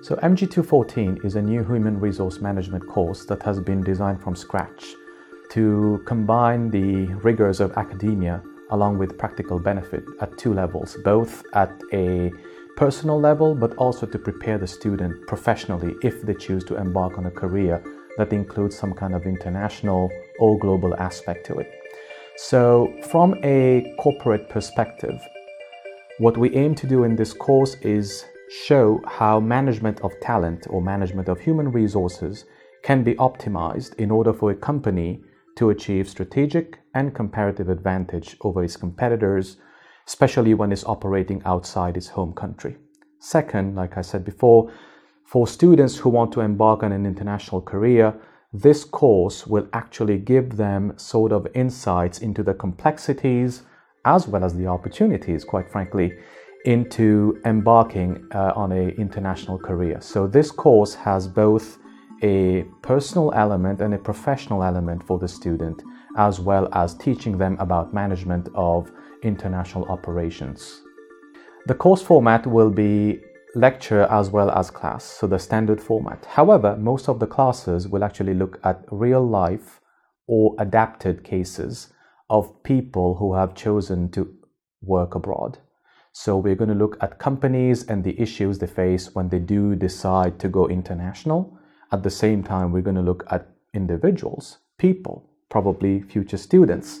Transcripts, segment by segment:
So, MG214 is a new human resource management course that has been designed from scratch to combine the rigors of academia along with practical benefit at two levels, both at a personal level but also to prepare the student professionally if they choose to embark on a career that includes some kind of international or global aspect to it. So, from a corporate perspective, what we aim to do in this course is show how management of talent or management of human resources can be optimized in order for a company to achieve strategic and comparative advantage over its competitors, especially when it's operating outside its home country. Second, like I said before, for students who want to embark on an international career, this course will actually give them sort of insights into the complexities as well as the opportunities, quite frankly, into embarking uh, on an international career. So, this course has both a personal element and a professional element for the student, as well as teaching them about management of international operations. The course format will be lecture as well as class, so the standard format. However, most of the classes will actually look at real life or adapted cases of people who have chosen to work abroad. So, we're going to look at companies and the issues they face when they do decide to go international at the same time, we're going to look at individuals, people, probably future students,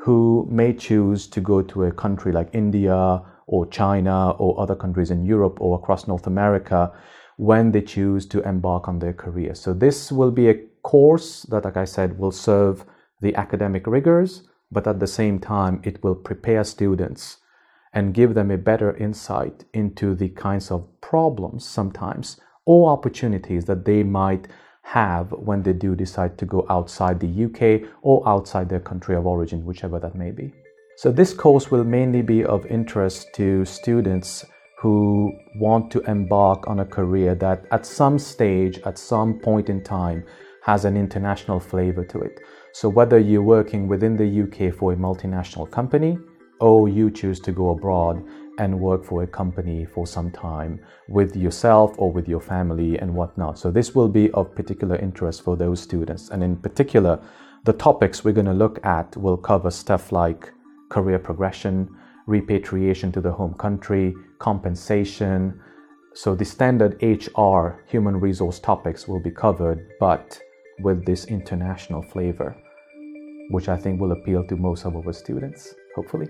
who may choose to go to a country like India or China or other countries in Europe or across North America when they choose to embark on their career. So, this will be a course that, like I said, will serve the academic rigors, but at the same time, it will prepare students and give them a better insight into the kinds of problems sometimes or opportunities that they might have when they do decide to go outside the UK or outside their country of origin, whichever that may be. So, this course will mainly be of interest to students who want to embark on a career that at some stage, at some point in time, has an international flavor to it. So, whether you're working within the UK for a multinational company or you choose to go abroad and work for a company for some time with yourself or with your family and whatnot. So, this will be of particular interest for those students. And in particular, the topics we're going to look at will cover stuff like career progression, repatriation to the home country, compensation. So, the standard HR human resource topics will be covered, but with this international flavor, which I think will appeal to most of our students, hopefully.